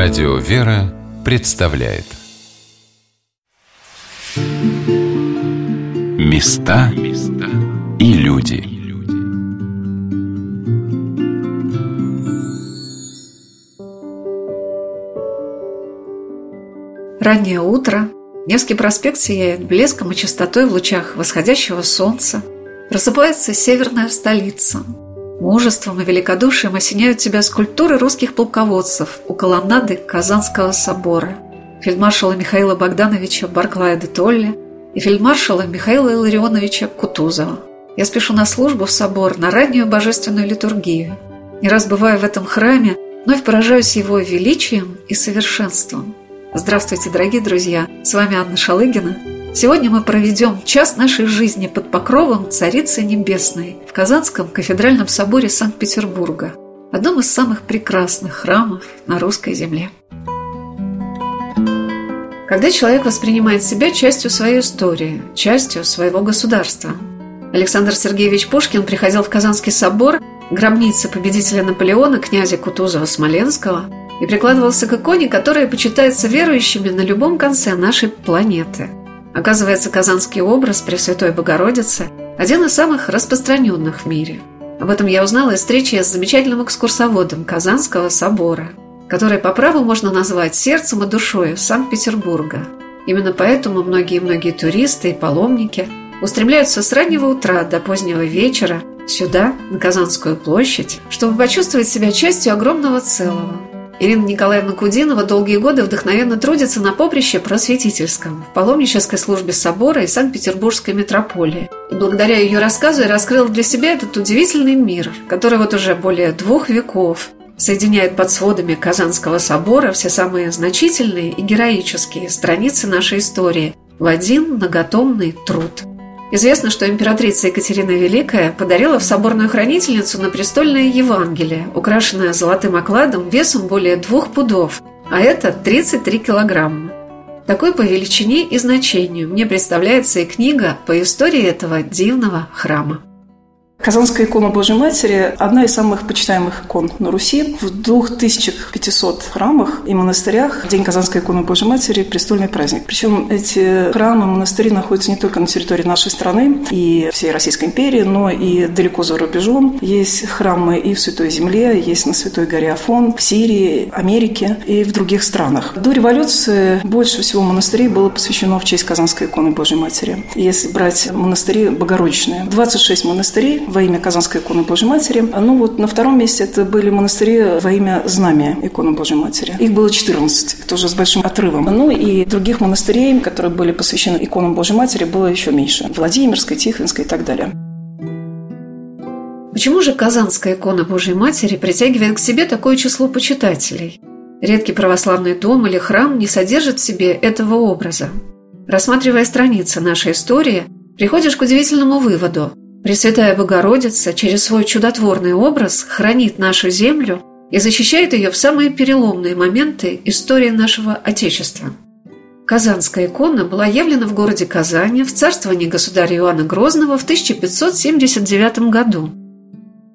Радио «Вера» представляет Места и люди Раннее утро. Невский проспект сияет блеском и чистотой в лучах восходящего солнца. Просыпается северная столица – Мужеством и великодушием осеняют тебя скульптуры русских полководцев у колоннады Казанского собора, фельдмаршала Михаила Богдановича Барклая де Толли и фельдмаршала Михаила Илларионовича Кутузова. Я спешу на службу в собор, на раннюю божественную литургию. Не раз бываю в этом храме, вновь поражаюсь его величием и совершенством. Здравствуйте, дорогие друзья! С вами Анна Шалыгина – Сегодня мы проведем час нашей жизни под покровом Царицы Небесной в Казанском кафедральном соборе Санкт-Петербурга, одном из самых прекрасных храмов на русской земле. Когда человек воспринимает себя частью своей истории, частью своего государства. Александр Сергеевич Пушкин приходил в Казанский собор, гробницы победителя Наполеона, князя Кутузова-Смоленского, и прикладывался к иконе, которая почитается верующими на любом конце нашей планеты – Оказывается, казанский образ Пресвятой Богородицы – один из самых распространенных в мире. Об этом я узнала из встречи с замечательным экскурсоводом Казанского собора, который по праву можно назвать сердцем и душой Санкт-Петербурга. Именно поэтому многие-многие туристы и паломники устремляются с раннего утра до позднего вечера сюда, на Казанскую площадь, чтобы почувствовать себя частью огромного целого – Ирина Николаевна Кудинова долгие годы вдохновенно трудится на поприще просветительском, в паломнической службе собора и Санкт-Петербургской метрополии. И благодаря ее рассказу я раскрыла для себя этот удивительный мир, который вот уже более двух веков соединяет под сводами Казанского собора все самые значительные и героические страницы нашей истории в один многотомный труд – Известно, что императрица Екатерина Великая подарила в соборную хранительницу на престольное Евангелие, украшенное золотым окладом весом более двух пудов, а это 33 килограмма. Такой по величине и значению мне представляется и книга по истории этого дивного храма. Казанская икона Божьей Матери – одна из самых почитаемых икон на Руси. В 2500 храмах и монастырях День Казанской иконы Божьей Матери – престольный праздник. Причем эти храмы, монастыри находятся не только на территории нашей страны и всей Российской империи, но и далеко за рубежом. Есть храмы и в Святой Земле, есть на Святой горе Афон, в Сирии, Америке и в других странах. До революции больше всего монастырей было посвящено в честь Казанской иконы Божьей Матери. Если брать монастыри богородичные, 26 монастырей во имя Казанской иконы Божьей Матери. Ну вот на втором месте это были монастыри во имя знамя иконы Божьей Матери. Их было 14, тоже с большим отрывом. Ну и других монастырей, которые были посвящены иконам Божьей Матери, было еще меньше. Владимирской, Тихвинской и так далее. Почему же Казанская икона Божьей Матери притягивает к себе такое число почитателей? Редкий православный дом или храм не содержит в себе этого образа. Рассматривая страницы нашей истории, приходишь к удивительному выводу. Пресвятая Богородица через свой чудотворный образ хранит нашу землю и защищает ее в самые переломные моменты истории нашего Отечества. Казанская икона была явлена в городе Казани в царствовании государя Иоанна Грозного в 1579 году.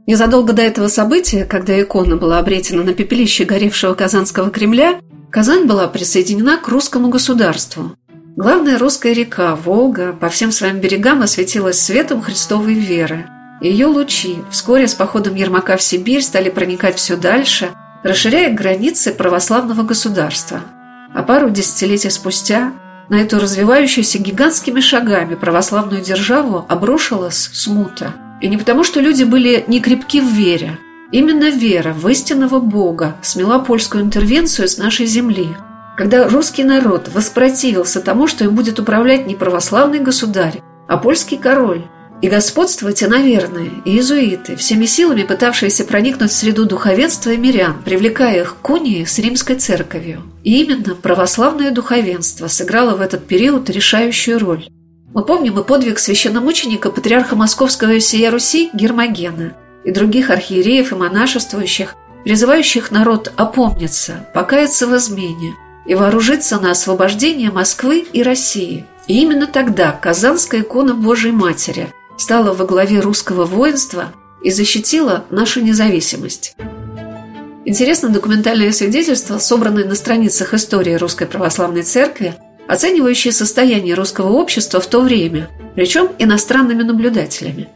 Незадолго до этого события, когда икона была обретена на пепелище горевшего Казанского Кремля, Казань была присоединена к русскому государству. Главная русская река, Волга, по всем своим берегам осветилась светом Христовой веры. Ее лучи вскоре с походом Ермака в Сибирь стали проникать все дальше, расширяя границы православного государства. А пару десятилетий спустя на эту развивающуюся гигантскими шагами православную державу обрушилась смута. И не потому, что люди были не крепки в вере. Именно вера в истинного Бога смела польскую интервенцию с нашей земли – когда русский народ воспротивился тому, что им будет управлять не православный государь, а польский король, и господствовать иноверные, и иезуиты, всеми силами пытавшиеся проникнуть в среду духовенства и мирян, привлекая их к унии с римской церковью. И именно православное духовенство сыграло в этот период решающую роль. Мы помним и подвиг священномученика патриарха Московского и всея Руси Гермогена и других архиереев и монашествующих, призывающих народ опомниться, покаяться в измене, и вооружиться на освобождение Москвы и России. И именно тогда Казанская икона Божией Матери стала во главе русского воинства и защитила нашу независимость. Интересно документальное свидетельство, собранное на страницах истории Русской Православной Церкви, оценивающее состояние русского общества в то время, причем иностранными наблюдателями.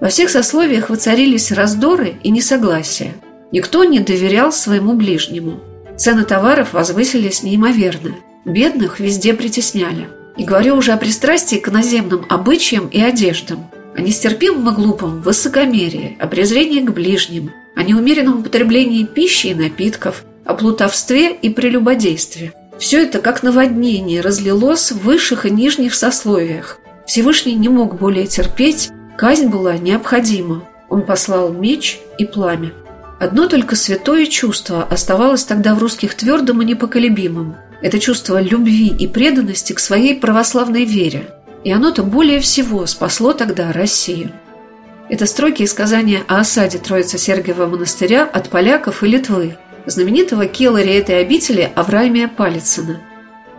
Во всех сословиях воцарились раздоры и несогласия. Никто не доверял своему ближнему. Цены товаров возвысились неимоверно. Бедных везде притесняли. И говорю уже о пристрастии к наземным обычаям и одеждам, о нестерпимом и глупом высокомерии, о презрении к ближним, о неумеренном употреблении пищи и напитков, о плутовстве и прелюбодействе. Все это как наводнение разлилось в высших и нижних сословиях. Всевышний не мог более терпеть, казнь была необходима. Он послал меч и пламя. Одно только святое чувство оставалось тогда в русских твердым и непоколебимым. Это чувство любви и преданности к своей православной вере. И оно-то более всего спасло тогда Россию. Это строки из сказания о осаде Троицы Сергиева монастыря от поляков и Литвы, знаменитого келаря этой обители Авраамия Палицына.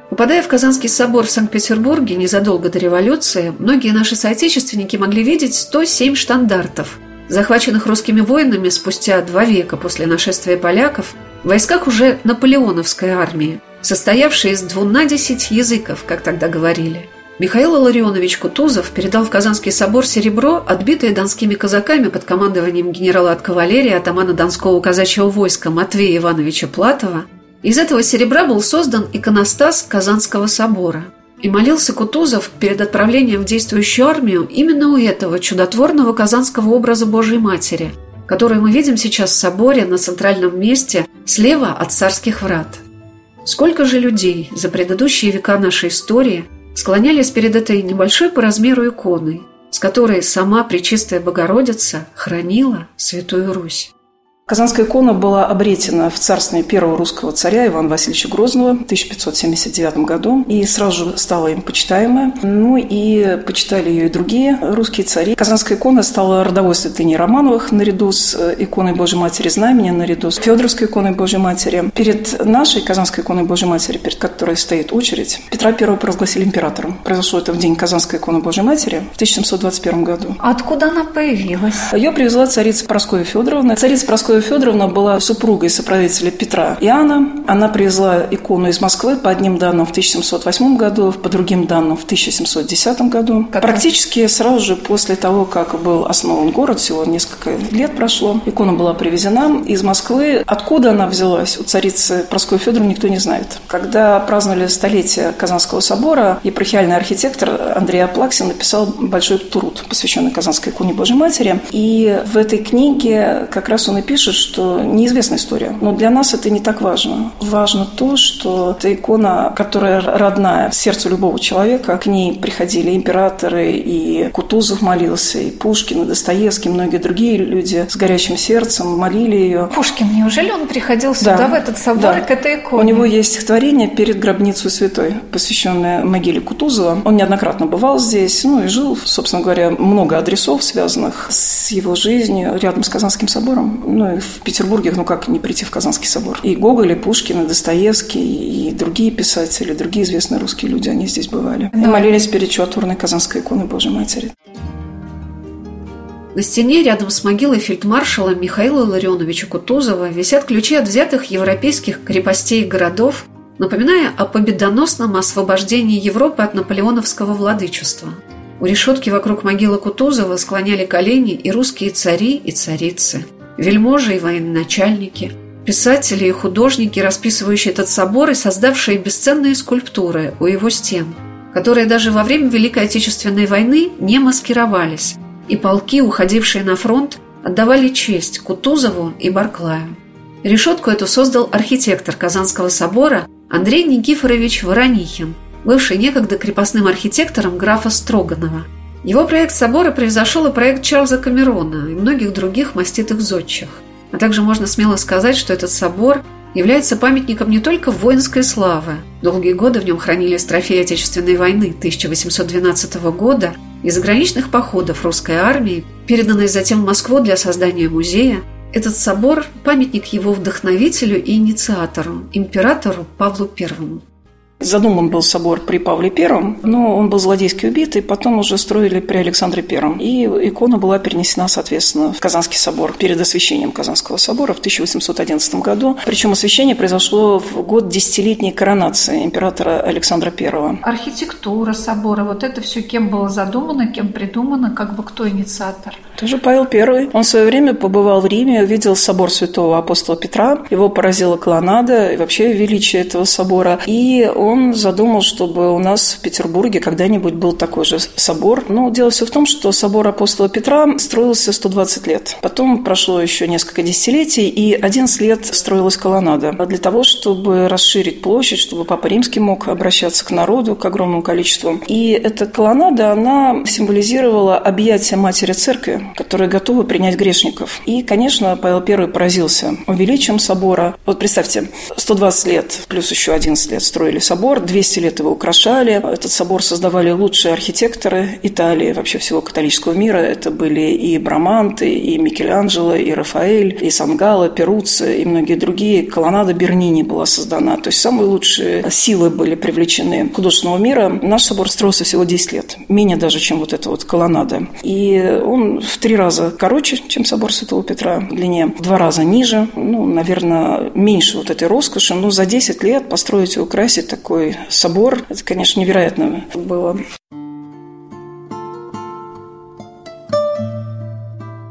Попадая в Казанский собор в Санкт-Петербурге незадолго до революции, многие наши соотечественники могли видеть 107 штандартов – захваченных русскими воинами спустя два века после нашествия поляков, в войсках уже наполеоновской армии, состоявшей из двунадесять языков, как тогда говорили. Михаил Ларионович Кутузов передал в Казанский собор серебро, отбитое донскими казаками под командованием генерала от кавалерии атамана Донского казачьего войска Матвея Ивановича Платова. Из этого серебра был создан иконостас Казанского собора – и молился Кутузов перед отправлением в действующую армию именно у этого чудотворного казанского образа Божьей Матери, который мы видим сейчас в соборе на центральном месте слева от царских врат. Сколько же людей за предыдущие века нашей истории склонялись перед этой небольшой по размеру иконой, с которой сама Пречистая Богородица хранила Святую Русь. Казанская икона была обретена в царстве первого русского царя Ивана Васильевича Грозного в 1579 году и сразу же стала им почитаемая. Ну и почитали ее и другие русские цари. Казанская икона стала родовой святыней Романовых наряду с э, иконой Божьей Матери Знамени, наряду с Федоровской иконой Божьей Матери. Перед нашей Казанской иконой Божьей Матери, перед которой стоит очередь, Петра I провозгласили императором. Произошло это в день Казанской иконы Божьей Матери в 1721 году. Откуда она появилась? Ее привезла царица Прасковья Федоровна. Царица Прасковья Зоя Федоровна была супругой соправителя Петра Иоанна. Она привезла икону из Москвы по одним данным в 1708 году, по другим данным в 1710 году. Как Практически сразу же после того, как был основан город, всего несколько лет прошло, икона была привезена из Москвы. Откуда она взялась у царицы Прасковьи Федоровны, никто не знает. Когда праздновали столетие Казанского собора, епархиальный архитектор Андрей Аплаксин написал большой труд, посвященный Казанской иконе Божьей Матери. И в этой книге как раз он и пишет, пишет, что неизвестная история. Но для нас это не так важно. Важно то, что это икона, которая родная сердцу любого человека. К ней приходили императоры, и Кутузов молился, и Пушкин, и Достоевский, многие другие люди с горячим сердцем молили ее. Пушкин, неужели он приходил сюда, да, в этот собор, да. к этой иконе? У него есть стихотворение «Перед гробницей святой», посвященное могиле Кутузова. Он неоднократно бывал здесь, ну и жил, собственно говоря, много адресов, связанных с его жизнью рядом с Казанским собором. Ну в Петербурге, ну как не прийти в Казанский собор. И Гоголь, и Пушкин, и Достоевский, и другие писатели, другие известные русские люди, они здесь бывали. И молились перед чудотворной Казанской иконой Божьей Матери. На стене рядом с могилой фельдмаршала Михаила Ларионовича Кутузова висят ключи от взятых европейских крепостей и городов, напоминая о победоносном освобождении Европы от наполеоновского владычества. У решетки вокруг могилы Кутузова склоняли колени и русские цари и царицы – вельможи и военачальники, писатели и художники, расписывающие этот собор и создавшие бесценные скульптуры у его стен, которые даже во время Великой Отечественной войны не маскировались, и полки, уходившие на фронт, отдавали честь Кутузову и Барклаю. Решетку эту создал архитектор Казанского собора Андрей Никифорович Воронихин, бывший некогда крепостным архитектором графа Строганова – его проект собора превзошел и проект Чарльза Камерона и многих других маститых зодчих. А также можно смело сказать, что этот собор является памятником не только воинской славы. Долгие годы в нем хранились трофеи Отечественной войны 1812 года и заграничных походов русской армии, переданные затем в Москву для создания музея. Этот собор – памятник его вдохновителю и инициатору, императору Павлу Первому. Задуман был собор при Павле I, но он был злодейски убит, и потом уже строили при Александре I. И икона была перенесена, соответственно, в Казанский собор перед освящением Казанского собора в 1811 году. Причем освящение произошло в год десятилетней коронации императора Александра I. Архитектура собора, вот это все кем было задумано, кем придумано, как бы кто инициатор? Тоже Павел I. Он в свое время побывал в Риме, увидел собор святого апостола Петра. Его поразила колоннада и вообще величие этого собора. И он задумал, чтобы у нас в Петербурге когда-нибудь был такой же собор. Но дело все в том, что собор апостола Петра строился 120 лет. Потом прошло еще несколько десятилетий, и 11 лет строилась колоннада. А для того, чтобы расширить площадь, чтобы Папа Римский мог обращаться к народу, к огромному количеству. И эта колоннада, она символизировала объятие Матери Церкви, которые готовы принять грешников. И, конечно, Павел I поразился увеличием собора. Вот представьте, 120 лет плюс еще 11 лет строили собор, 200 лет его украшали. Этот собор создавали лучшие архитекторы Италии, вообще всего католического мира. Это были и Браманты, и Микеланджело, и Рафаэль, и Сангало, Перуцци, и многие другие. Колоннада Бернини была создана. То есть самые лучшие силы были привлечены художественного мира. Наш собор строился всего 10 лет, менее даже, чем вот эта вот колоннада. И он в три раза короче, чем собор Святого Петра в длине, в два раза ниже, ну, наверное, меньше вот этой роскоши. Но за 10 лет построить и украсить такой собор, это, конечно, невероятно было.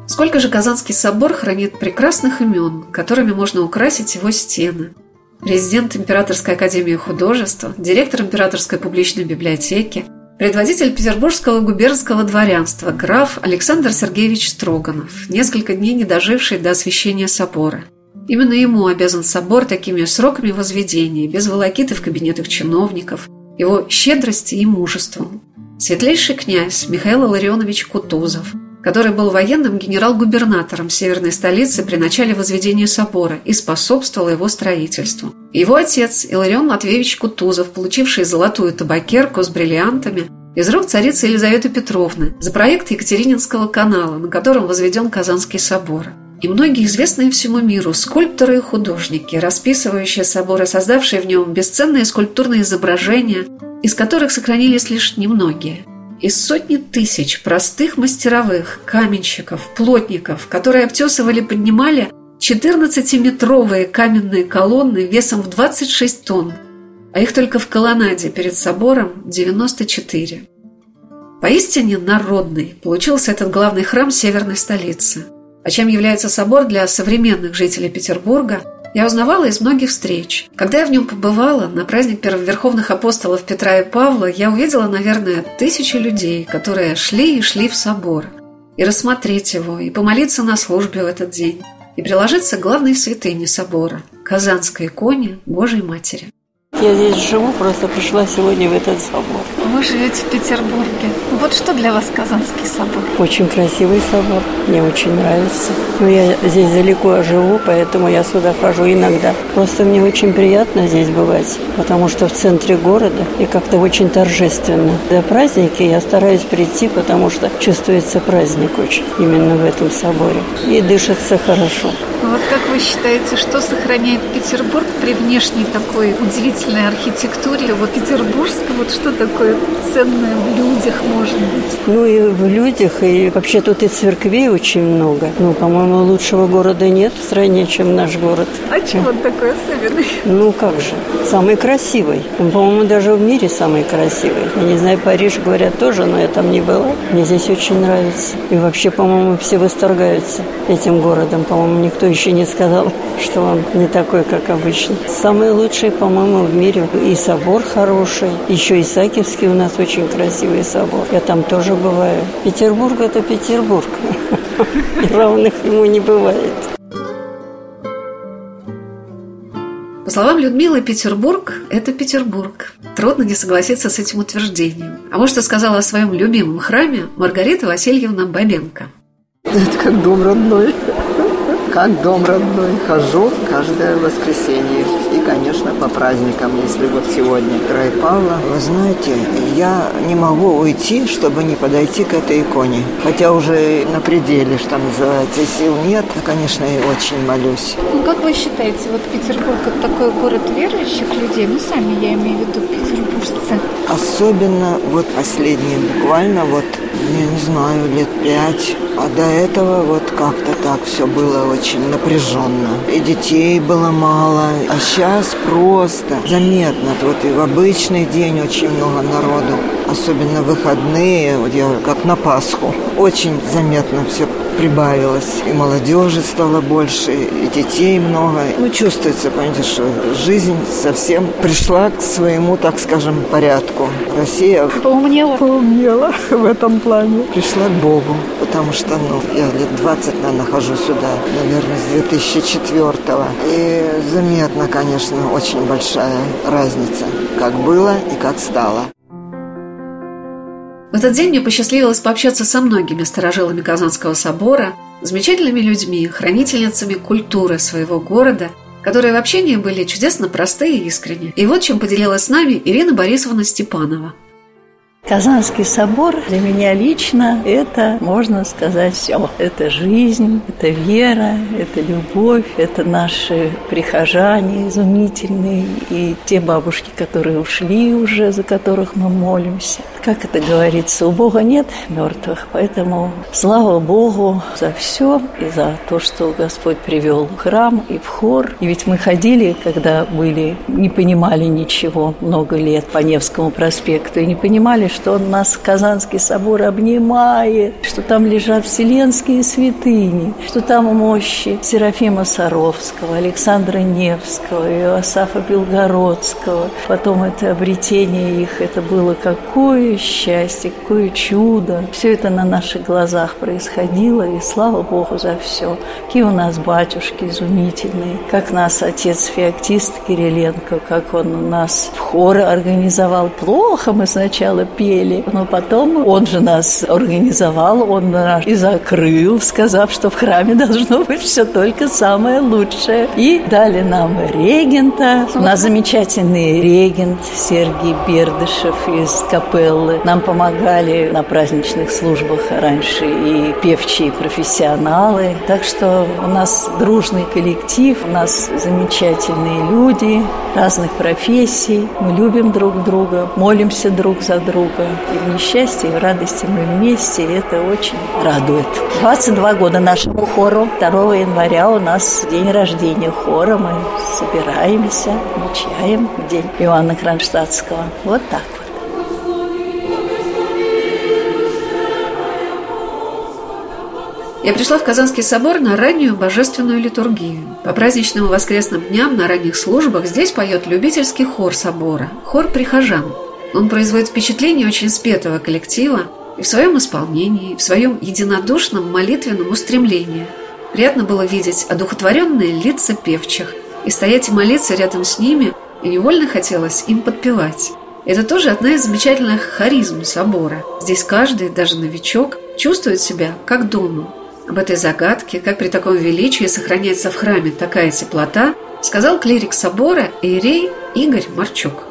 Сколько же Казанский собор хранит прекрасных имен, которыми можно украсить его стены. Президент Императорской академии художеств, директор Императорской публичной библиотеки, Предводитель петербургского губернского дворянства, граф Александр Сергеевич Строганов, несколько дней не доживший до освящения собора. Именно ему обязан собор такими сроками возведения, без волокиты в кабинетах чиновников, его щедрости и мужеством. Светлейший князь Михаил Ларионович Кутузов – который был военным генерал-губернатором северной столицы при начале возведения собора и способствовал его строительству. Его отец Иларион Матвеевич Кутузов, получивший золотую табакерку с бриллиантами, из рук царицы Елизаветы Петровны за проект Екатерининского канала, на котором возведен Казанский собор. И многие известные всему миру скульпторы и художники, расписывающие собор и создавшие в нем бесценные скульптурные изображения, из которых сохранились лишь немногие – из сотни тысяч простых мастеровых, каменщиков, плотников, которые обтесывали, поднимали 14-метровые каменные колонны весом в 26 тонн, а их только в колоннаде перед собором 94. Поистине народный получился этот главный храм северной столицы. А чем является собор для современных жителей Петербурга – я узнавала из многих встреч. Когда я в нем побывала, на праздник первоверховных апостолов Петра и Павла, я увидела, наверное, тысячи людей, которые шли и шли в собор. И рассмотреть его, и помолиться на службе в этот день, и приложиться к главной святыне собора – Казанской иконе Божьей Матери. Я здесь живу, просто пришла сегодня в этот собор. Вы живете в Петербурге. Вот что для вас Казанский собор? Очень красивый собор, мне очень нравится. Но я здесь далеко живу, поэтому я сюда хожу иногда. Просто мне очень приятно здесь бывать, потому что в центре города и как-то очень торжественно. До праздники я стараюсь прийти, потому что чувствуется праздник очень именно в этом соборе. И дышится хорошо. Вот как вы считаете, что сохраняет Петербург при внешней такой удивительной архитектуре? Вот петербургской, вот что такое ценное в людях может быть? Ну и в людях, и вообще тут и церквей очень много. Ну, по-моему, лучшего города нет в стране, чем наш город. А чем он такой особенный? Ну как же, самый красивый. Он, по-моему, даже в мире самый красивый. Я не знаю, Париж, говорят, тоже, но я там не была. Мне здесь очень нравится. И вообще, по-моему, все восторгаются этим городом. По-моему, никто еще не сказал, что он не такой, как обычно. Самый лучший, по-моему, в мире. И собор хороший. Еще Исаакиевский у нас очень красивый собор. Я там тоже бываю. Петербург – это Петербург. Равных ему не бывает. По словам Людмилы, Петербург – это Петербург. Трудно не согласиться с этим утверждением. А вот что сказала о своем любимом храме Маргарита Васильевна Бабенко. Это как дом родной как дом родной. Хожу каждое воскресенье. Конечно, по праздникам, если вот сегодня Край Павла. Вы знаете, я не могу уйти, чтобы не подойти к этой иконе. Хотя уже на пределе, что называется, сил нет. Я, конечно, и очень молюсь. Ну, как вы считаете, вот Петербург это такой город верующих людей? Ну, сами я имею в виду петербуржцы. Особенно вот последние буквально вот, я не знаю, лет пять. А до этого вот как-то так все было очень напряженно. И детей было мало. А сейчас просто заметно. Вот и в обычный день очень много народу. Особенно выходные, вот я как на Пасху. Очень заметно все прибавилось. И молодежи стало больше, и детей много. Ну, чувствуется, понимаете, что жизнь совсем пришла к своему, так скажем, порядку. Россия поумнела. Поумнела в этом плане. Пришла к Богу, потому что, ну, я лет 20, наверное, хожу сюда, наверное, с 2004 -го. И заметно, конечно, очень большая разница, как было и как стало. В этот день мне посчастливилось пообщаться со многими сторожилами Казанского собора, замечательными людьми, хранительницами культуры своего города, которые в общении были чудесно простые и искренние. И вот чем поделилась с нами Ирина Борисовна Степанова – Казанский собор для меня лично это, можно сказать, все. Это жизнь, это вера, это любовь, это наши прихожане изумительные и те бабушки, которые ушли уже, за которых мы молимся. Как это говорится, у Бога нет мертвых, поэтому слава Богу за все и за то, что Господь привел в храм и в хор. И ведь мы ходили, когда были, не понимали ничего много лет по Невскому проспекту и не понимали, что он нас, Казанский собор, обнимает, что там лежат вселенские святыни, что там мощи Серафима Саровского, Александра Невского, Иосафа Белгородского. Потом это обретение их, это было какое счастье, какое чудо. Все это на наших глазах происходило, и слава Богу за все. Какие у нас батюшки изумительные, как нас отец Феоктист Кириленко, как он у нас в хоры организовал. Плохо мы сначала пели, пели. Но потом он же нас организовал, он нас и закрыл, сказав, что в храме должно быть все только самое лучшее. И дали нам регента. У нас замечательный регент Сергей Бердышев из капеллы. Нам помогали на праздничных службах раньше и певчие профессионалы. Так что у нас дружный коллектив, у нас замечательные люди разных профессий. Мы любим друг друга, молимся друг за друга. И в несчастье, и в радости мы вместе, и это очень радует. 22 года нашему хору. 2 января у нас день рождения хора. Мы собираемся, отмечаем день Иоанна Кронштадтского. Вот так вот. Я пришла в Казанский собор на раннюю божественную литургию. По праздничным воскресным дням на ранних службах здесь поет любительский хор собора, хор прихожан – он производит впечатление очень спетого коллектива и в своем исполнении, и в своем единодушном молитвенном устремлении. Приятно было видеть одухотворенные лица певчих и стоять и молиться рядом с ними, и невольно хотелось им подпевать. Это тоже одна из замечательных харизм собора. Здесь каждый, даже новичок, чувствует себя как дома. Об этой загадке, как при таком величии сохраняется в храме такая теплота, сказал клирик собора Иерей Игорь Марчук.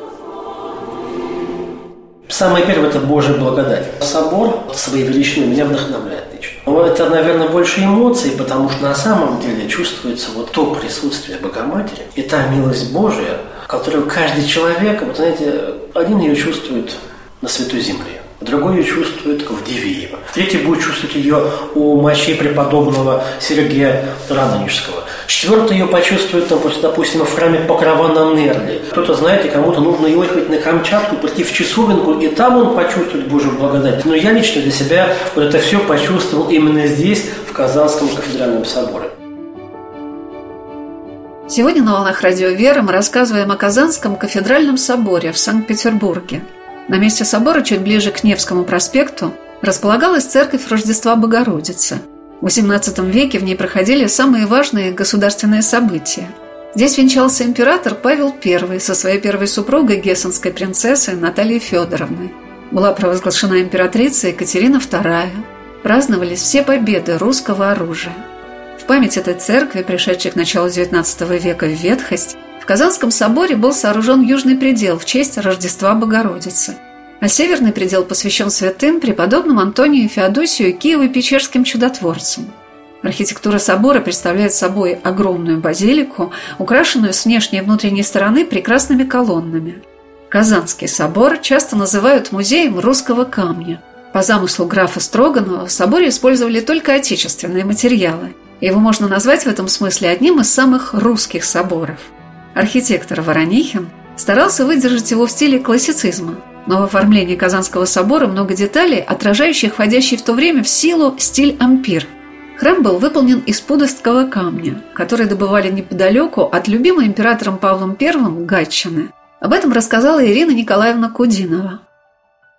Самое первое – это Божья благодать. Собор своей величиной меня вдохновляет лично. Но это, наверное, больше эмоций, потому что на самом деле чувствуется вот то присутствие Богоматери и та милость Божия, которую каждый человек, вот знаете, один ее чувствует на Святой Земле, другой ее чувствует в Дивеево, третий будет чувствовать ее у мощей преподобного Сергея Радонежского, четвертый ее почувствует, допустим, в храме Покрова на Нерли. Кто-то, знаете, кому-то нужно ехать на Камчатку, прийти в Часовенку, и там он почувствует Божью благодать. Но я лично для себя вот это все почувствовал именно здесь, в Казанском кафедральном соборе. Сегодня на «Волнах Радио Вера» мы рассказываем о Казанском кафедральном соборе в Санкт-Петербурге – на месте собора, чуть ближе к Невскому проспекту, располагалась церковь Рождества Богородицы. В XVIII веке в ней проходили самые важные государственные события. Здесь венчался император Павел I со своей первой супругой, гессенской принцессой Натальей Федоровной. Была провозглашена императрица Екатерина II. Праздновались все победы русского оружия. В память этой церкви, пришедшей к началу XIX века в ветхость, в Казанском соборе был сооружен южный предел в честь Рождества Богородицы, а северный предел посвящен святым преподобным Антонию Феодосию Киево-Печерским чудотворцам. Архитектура собора представляет собой огромную базилику, украшенную с внешней и внутренней стороны прекрасными колоннами. Казанский собор часто называют музеем русского камня. По замыслу графа Строганова в соборе использовали только отечественные материалы. Его можно назвать в этом смысле одним из самых русских соборов – Архитектор Воронихин старался выдержать его в стиле классицизма, но в оформлении Казанского собора много деталей, отражающих входящий в то время в силу стиль ампир. Храм был выполнен из пудостского камня, который добывали неподалеку от любимой императором Павлом I Гатчины. Об этом рассказала Ирина Николаевна Кудинова.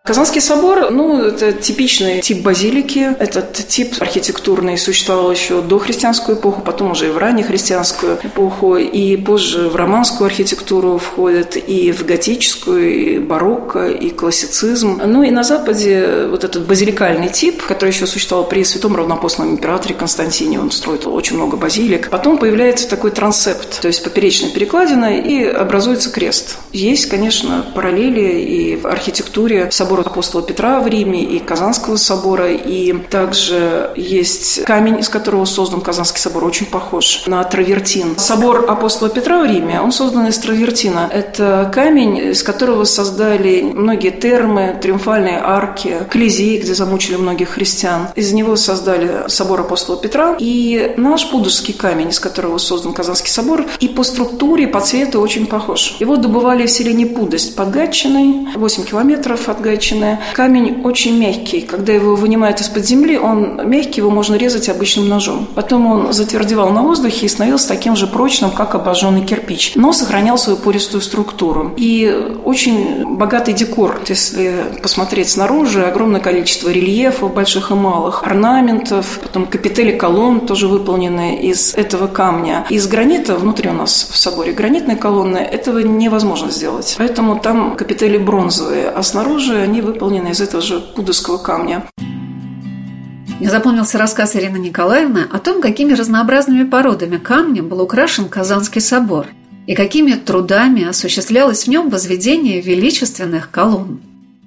Казанский собор, ну, это типичный тип базилики. Этот тип архитектурный существовал еще до христианскую эпоху, потом уже и в раннехристианскую эпоху, и позже в романскую архитектуру входит, и в готическую, и барокко, и классицизм. Ну и на Западе вот этот базиликальный тип, который еще существовал при святом равнопостном императоре Константине, он строит очень много базилик. Потом появляется такой трансепт, то есть поперечная перекладина, и образуется крест. Есть, конечно, параллели и в архитектуре собора собора апостола Петра в Риме и Казанского собора, и также есть камень, из которого создан Казанский собор, очень похож на травертин. Собор апостола Петра в Риме, он создан из травертина. Это камень, из которого создали многие термы, триумфальные арки, Колизей, где замучили многих христиан. Из него создали собор апостола Петра и наш Пудожский камень, из которого создан Казанский собор, и по структуре, по цвету очень похож. Его добывали в селении Пудость под Гатчиной, 8 километров от Гатчины высеченное. Камень очень мягкий. Когда его вынимают из-под земли, он мягкий, его можно резать обычным ножом. Потом он затвердевал на воздухе и становился таким же прочным, как обожженный кирпич, но сохранял свою пористую структуру. И очень богатый декор. Если посмотреть снаружи, огромное количество рельефов больших и малых, орнаментов, потом капители колонн тоже выполнены из этого камня. Из гранита внутри у нас в соборе гранитные колонны, этого невозможно сделать. Поэтому там капители бронзовые, а снаружи они выполнены из этого же пудовского камня. Мне запомнился рассказ Ирины Николаевны о том, какими разнообразными породами камня был украшен Казанский собор и какими трудами осуществлялось в нем возведение величественных колонн.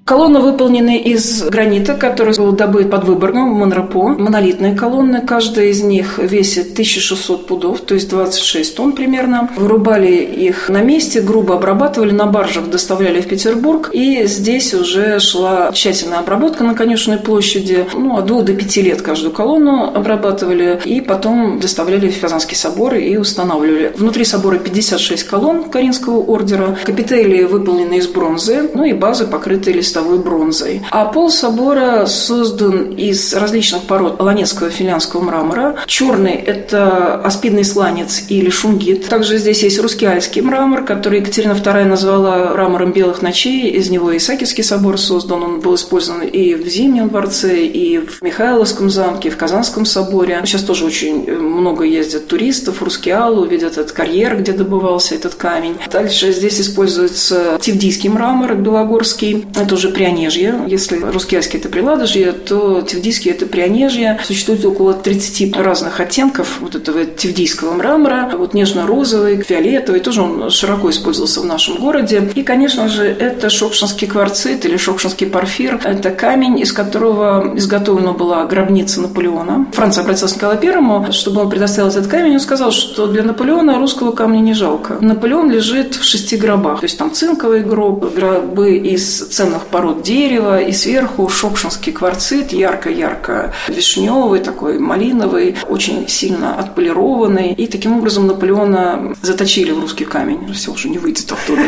Колонны выполнены из гранита, который был добыт под Выборгом Монропо. Монолитные колонны, каждая из них весит 1600 пудов, то есть 26 тонн примерно. Вырубали их на месте, грубо обрабатывали, на баржах доставляли в Петербург. И здесь уже шла тщательная обработка на Конюшенной площади. Ну, от двух до пяти лет каждую колонну обрабатывали. И потом доставляли в Казанский собор и устанавливали. Внутри собора 56 колонн Каринского ордера. Капители выполнены из бронзы, ну и базы покрыты листовой листовой бронзой. А пол собора создан из различных пород ланецкого финляндского мрамора. Черный – это аспидный сланец или шунгит. Также здесь есть русский мрамор, который Екатерина II назвала мрамором белых ночей. Из него Исаакиевский собор создан. Он был использован и в Зимнем дворце, и в Михайловском замке, в Казанском соборе. Сейчас тоже очень много ездят туристов в Рускеалу, видят этот карьер, где добывался этот камень. Дальше здесь используется тивдийский мрамор белогорский. Это уже Прионежье. Если русскиальский – это Приладожье, то тевдийский – это Прионежье. Существует около 30 разных оттенков вот этого тевдийского мрамора. Вот нежно-розовый, фиолетовый, тоже он широко использовался в нашем городе. И, конечно же, это шокшинский кварцит или шокшинский порфир. Это камень, из которого изготовлена была гробница Наполеона. Франция обратилась к Николаю Первому, чтобы он предоставил этот камень. Он сказал, что для Наполеона русского камня не жалко. Наполеон лежит в шести гробах. То есть там цинковый гроб, гробы из ценных пород дерева, и сверху шокшинский кварцит, ярко-ярко вишневый, такой малиновый, очень сильно отполированный. И таким образом Наполеона заточили в русский камень. Все уже не выйдет оттуда.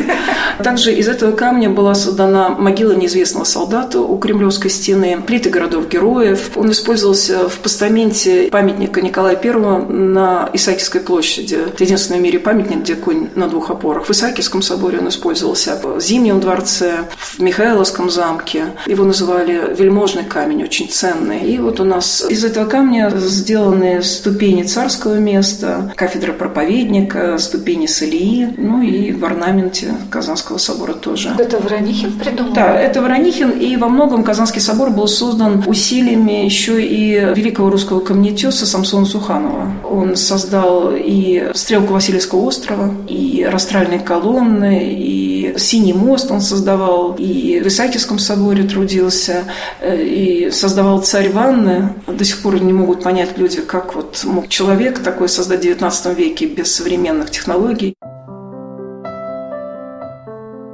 Также из этого камня была создана могила неизвестного солдата у Кремлевской стены, плиты городов-героев. Он использовался в постаменте памятника Николая I на Исаакиевской площади. Это единственный в мире памятник, где конь на двух опорах. В Исаакиевском соборе он использовался, в Зимнем дворце, в Михайловском Царском замке. Его называли вельможный камень, очень ценный. И вот у нас из этого камня сделаны ступени царского места, кафедра проповедника, ступени Салии, ну и в орнаменте Казанского собора тоже. Это Воронихин придумал? Да, это Воронихин, и во многом Казанский собор был создан усилиями еще и великого русского камнетеса Самсона Суханова. Он создал и стрелку Васильевского острова, и растральные колонны, и Синий мост он создавал, и в Исаакиевском соборе трудился, э, и создавал царь ванны. До сих пор не могут понять люди, как вот мог человек такой создать в XIX веке без современных технологий.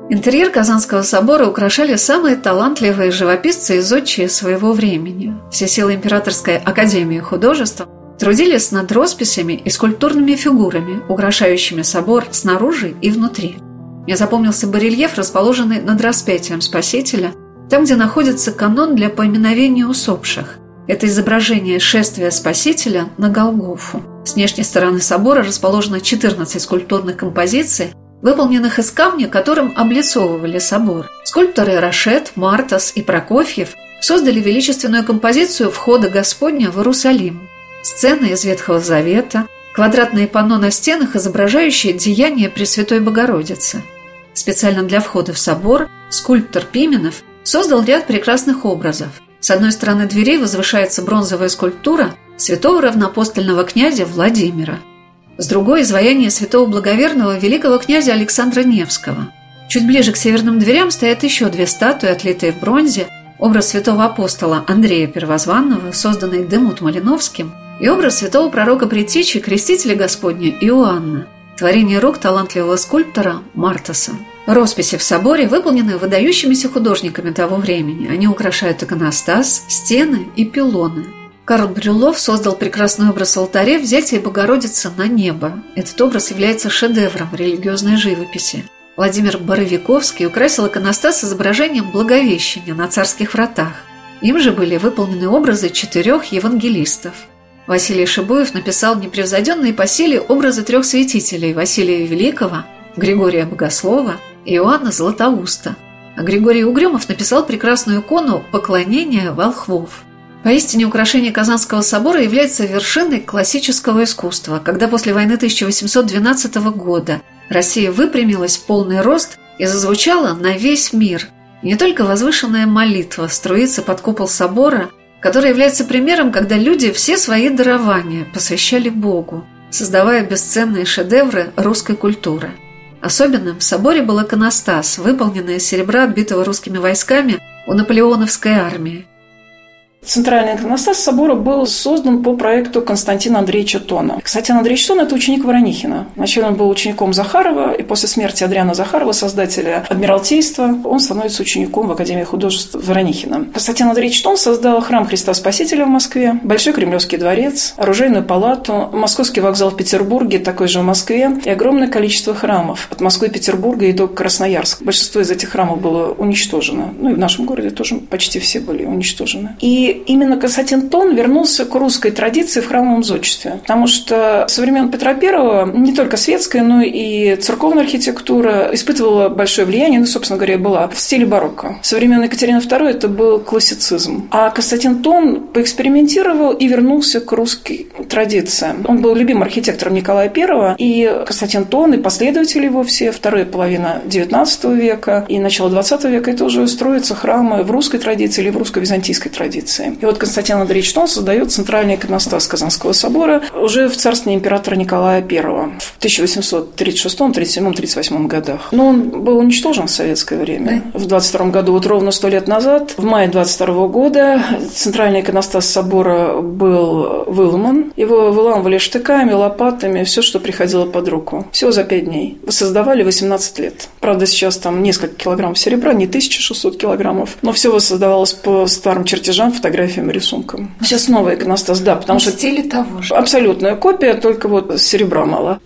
Интерьер Казанского собора украшали самые талантливые живописцы и зодчие своего времени. Все силы Императорской академии художеств трудились над росписями и скульптурными фигурами, украшающими собор снаружи и внутри. Мне запомнился барельеф, расположенный над распятием Спасителя, там, где находится канон для поминовения усопших. Это изображение шествия Спасителя на Голгофу. С внешней стороны собора расположено 14 скульптурных композиций, выполненных из камня, которым облицовывали собор. Скульпторы Рашет, Мартас и Прокофьев создали величественную композицию «Входа Господня в Иерусалим». Сцены из Ветхого Завета, квадратные панно на стенах, изображающие деяния Пресвятой Богородицы. Специально для входа в собор скульптор Пименов создал ряд прекрасных образов. С одной стороны дверей возвышается бронзовая скульптура святого равноапостольного князя Владимира – с другой – изваяние святого благоверного великого князя Александра Невского. Чуть ближе к северным дверям стоят еще две статуи, отлитые в бронзе, образ святого апостола Андрея Первозванного, созданный Демут Малиновским, и образ святого пророка Притечи, крестителя Господня Иоанна, творение рук талантливого скульптора Мартаса. Росписи в соборе выполнены выдающимися художниками того времени. Они украшают иконостас, стены и пилоны – Карл Брюлов создал прекрасный образ алтаря «Взятие Богородицы на небо». Этот образ является шедевром религиозной живописи. Владимир Боровиковский украсил иконостас изображением Благовещения на царских вратах. Им же были выполнены образы четырех евангелистов. Василий Шибуев написал непревзойденные по силе образы трех святителей – Василия Великого, Григория Богослова и Иоанна Златоуста. А Григорий Угрюмов написал прекрасную икону «Поклонение волхвов». Поистине украшение Казанского собора является вершиной классического искусства, когда после войны 1812 года Россия выпрямилась в полный рост и зазвучала на весь мир. не только возвышенная молитва струится под купол собора, который является примером, когда люди все свои дарования посвящали Богу, создавая бесценные шедевры русской культуры. Особенным в соборе был иконостас, выполненный из серебра, отбитого русскими войсками у наполеоновской армии – Центральный иконостас собора был создан по проекту Константина Андреевича Тона. Константин Андреевич Тон – это ученик Воронихина. Вначале он был учеником Захарова, и после смерти Адриана Захарова, создателя Адмиралтейства, он становится учеником в Академии художеств Воронихина. Константин Андреевич Тон создал храм Христа Спасителя в Москве, Большой Кремлевский дворец, оружейную палату, Московский вокзал в Петербурге, такой же в Москве, и огромное количество храмов от Москвы, Петербурга и до Красноярска. Большинство из этих храмов было уничтожено. Ну и в нашем городе тоже почти все были уничтожены. И именно Константин Тон вернулся к русской традиции в храмовом зодчестве. Потому что со времен Петра I не только светская, но и церковная архитектура испытывала большое влияние, ну, собственно говоря, была в стиле барокко. Со времен Екатерины II это был классицизм. А Константин Тон поэкспериментировал и вернулся к русской традиции. Он был любимым архитектором Николая I, и Константин Тон и последователи его все, вторая половина XIX века и начало XX века, это уже строятся храмы в русской традиции или в русско-византийской традиции. И вот Константин Андреевич Тон создает центральный иконостас Казанского собора уже в царстве императора Николая I в 1836, 37, 38 годах. Но он был уничтожен в советское время. В 22 году, вот ровно сто лет назад, в мае 22 года, центральный иконостас собора был выломан. Его выламывали штыками, лопатами, все, что приходило под руку. Всего за пять дней. Воссоздавали 18 лет. Правда, сейчас там несколько килограммов серебра, не 1600 килограммов, но все воссоздавалось по старым чертежам, фотографиям фотографиям и рисункам. Сейчас новый иконостас, да, потому в что... В стиле того же. Абсолютная копия, только вот серебра мало.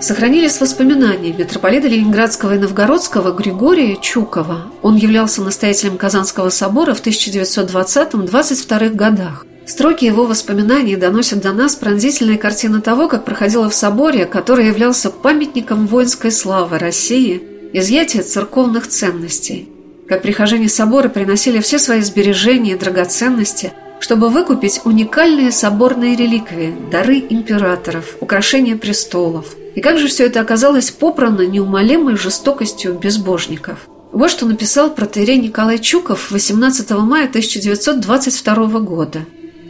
Сохранились воспоминания митрополита Ленинградского и Новгородского Григория Чукова. Он являлся настоятелем Казанского собора в 1920-22 годах. Строки его воспоминаний доносят до нас пронзительные картины того, как проходило в соборе, который являлся памятником воинской славы России – изъятие церковных ценностей. Как прихожане собора приносили все свои сбережения и драгоценности, чтобы выкупить уникальные соборные реликвии, дары императоров, украшения престолов. И как же все это оказалось попрано неумолимой жестокостью безбожников. Вот что написал протеерей Николай Чуков 18 мая 1922 года.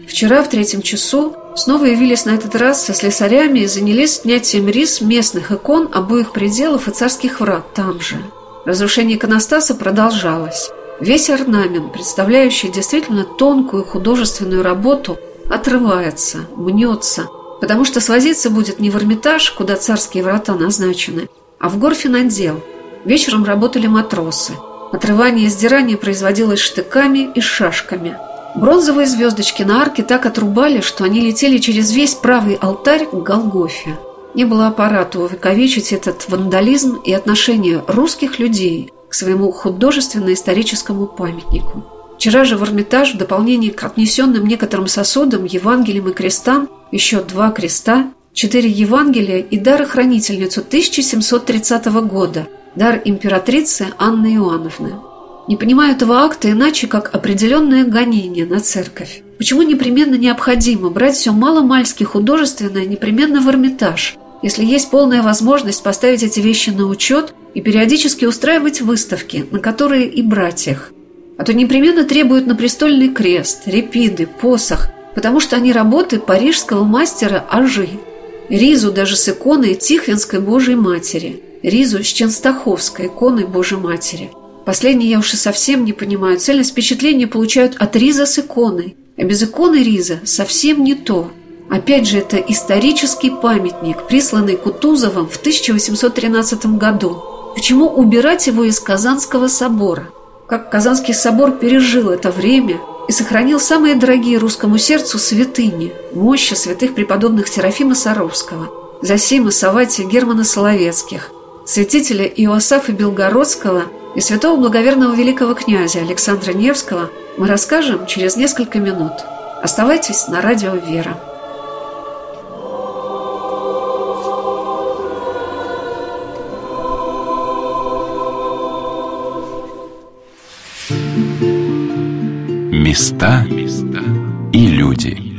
Вчера в третьем часу снова явились на этот раз со слесарями и занялись снятием рис местных икон обоих пределов и царских врат там же. Разрушение иконостаса продолжалось. Весь орнамент, представляющий действительно тонкую художественную работу, отрывается, мнется, потому что свозиться будет не в Эрмитаж, куда царские врата назначены, а в горфинотдел. Вечером работали матросы. Отрывание и сдирание производилось штыками и шашками – Бронзовые звездочки на арке так отрубали, что они летели через весь правый алтарь к Голгофе. Не было аппарата увековечить этот вандализм и отношение русских людей к своему художественно-историческому памятнику. Вчера же в Эрмитаж в дополнение к отнесенным некоторым сосудам, Евангелиям и крестам еще два креста, четыре Евангелия и дар-хранительницу 1730 года, дар императрицы Анны Иоанновны. Не понимаю этого акта иначе, как определенное гонение на церковь. Почему непременно необходимо брать все маломальски художественное непременно в Эрмитаж, если есть полная возможность поставить эти вещи на учет и периодически устраивать выставки, на которые и брать их? А то непременно требуют на престольный крест, репиды, посох, потому что они работы парижского мастера Ажи. Ризу даже с иконой Тихвинской Божьей Матери, Ризу с Ченстаховской иконой Божьей Матери – Последнее я уж и совсем не понимаю. Цельность впечатления получают от риза с иконой. А без иконы риза совсем не то. Опять же, это исторический памятник, присланный Кутузовым в 1813 году. Почему убирать его из Казанского собора? Как Казанский собор пережил это время и сохранил самые дорогие русскому сердцу святыни, мощи святых преподобных Серафима Саровского, Засима Саватия Германа Соловецких, святителя Иосафа Белгородского – и святого благоверного великого князя Александра Невского мы расскажем через несколько минут. Оставайтесь на радио «Вера». Места и люди.